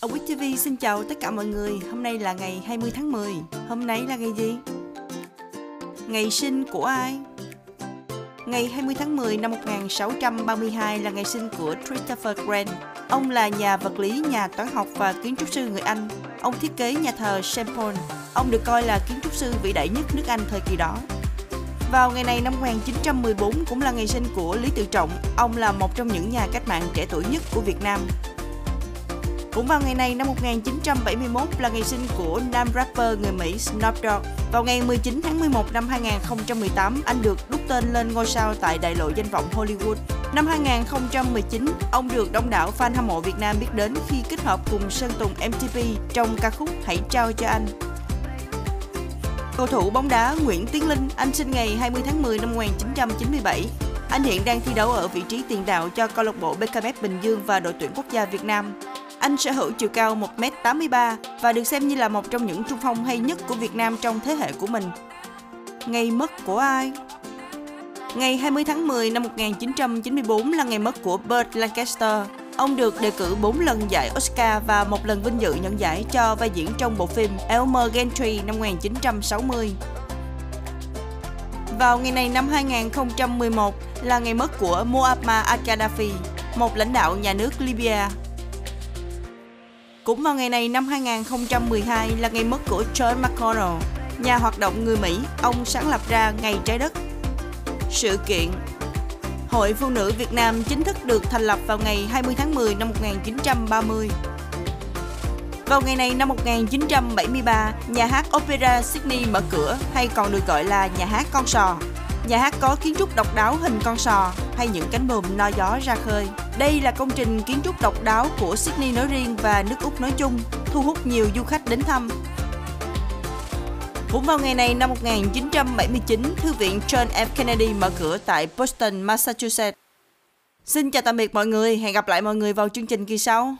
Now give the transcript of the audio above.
Ở Quýt TV xin chào tất cả mọi người. Hôm nay là ngày 20 tháng 10. Hôm nay là ngày gì? Ngày sinh của ai? Ngày 20 tháng 10 năm 1632 là ngày sinh của Christopher Wren. Ông là nhà vật lý, nhà toán học và kiến trúc sư người Anh. Ông thiết kế nhà thờ St. Paul. Ông được coi là kiến trúc sư vĩ đại nhất nước Anh thời kỳ đó. Vào ngày này năm 1914 cũng là ngày sinh của Lý Tự Trọng. Ông là một trong những nhà cách mạng trẻ tuổi nhất của Việt Nam. Cũng vào ngày này năm 1971 là ngày sinh của nam rapper người Mỹ Snoop Dogg. Vào ngày 19 tháng 11 năm 2018, anh được đúc tên lên ngôi sao tại đại lộ danh vọng Hollywood. Năm 2019, ông được đông đảo fan hâm mộ Việt Nam biết đến khi kết hợp cùng Sơn Tùng MTV trong ca khúc Hãy trao cho anh. Cầu thủ bóng đá Nguyễn Tiến Linh, anh sinh ngày 20 tháng 10 năm 1997. Anh hiện đang thi đấu ở vị trí tiền đạo cho câu lạc bộ BKM Bình Dương và đội tuyển quốc gia Việt Nam. Anh sở hữu chiều cao 1m83 và được xem như là một trong những trung phong hay nhất của Việt Nam trong thế hệ của mình. Ngày mất của ai? Ngày 20 tháng 10 năm 1994 là ngày mất của Burt Lancaster. Ông được đề cử 4 lần giải Oscar và một lần vinh dự nhận giải cho vai diễn trong bộ phim Elmer Gantry năm 1960. Vào ngày này năm 2011 là ngày mất của Muammar al-Gaddafi, một lãnh đạo nhà nước Libya. Cũng vào ngày này năm 2012 là ngày mất của John McConnell, nhà hoạt động người Mỹ, ông sáng lập ra Ngày Trái Đất. Sự kiện Hội Phụ nữ Việt Nam chính thức được thành lập vào ngày 20 tháng 10 năm 1930. Vào ngày này năm 1973, nhà hát Opera Sydney mở cửa hay còn được gọi là nhà hát con sò. Nhà hát có kiến trúc độc đáo hình con sò hay những cánh buồm no gió ra khơi. Đây là công trình kiến trúc độc đáo của Sydney nói riêng và nước Úc nói chung, thu hút nhiều du khách đến thăm. Cũng vào ngày này năm 1979, Thư viện John F. Kennedy mở cửa tại Boston, Massachusetts. Xin chào tạm biệt mọi người, hẹn gặp lại mọi người vào chương trình kỳ sau.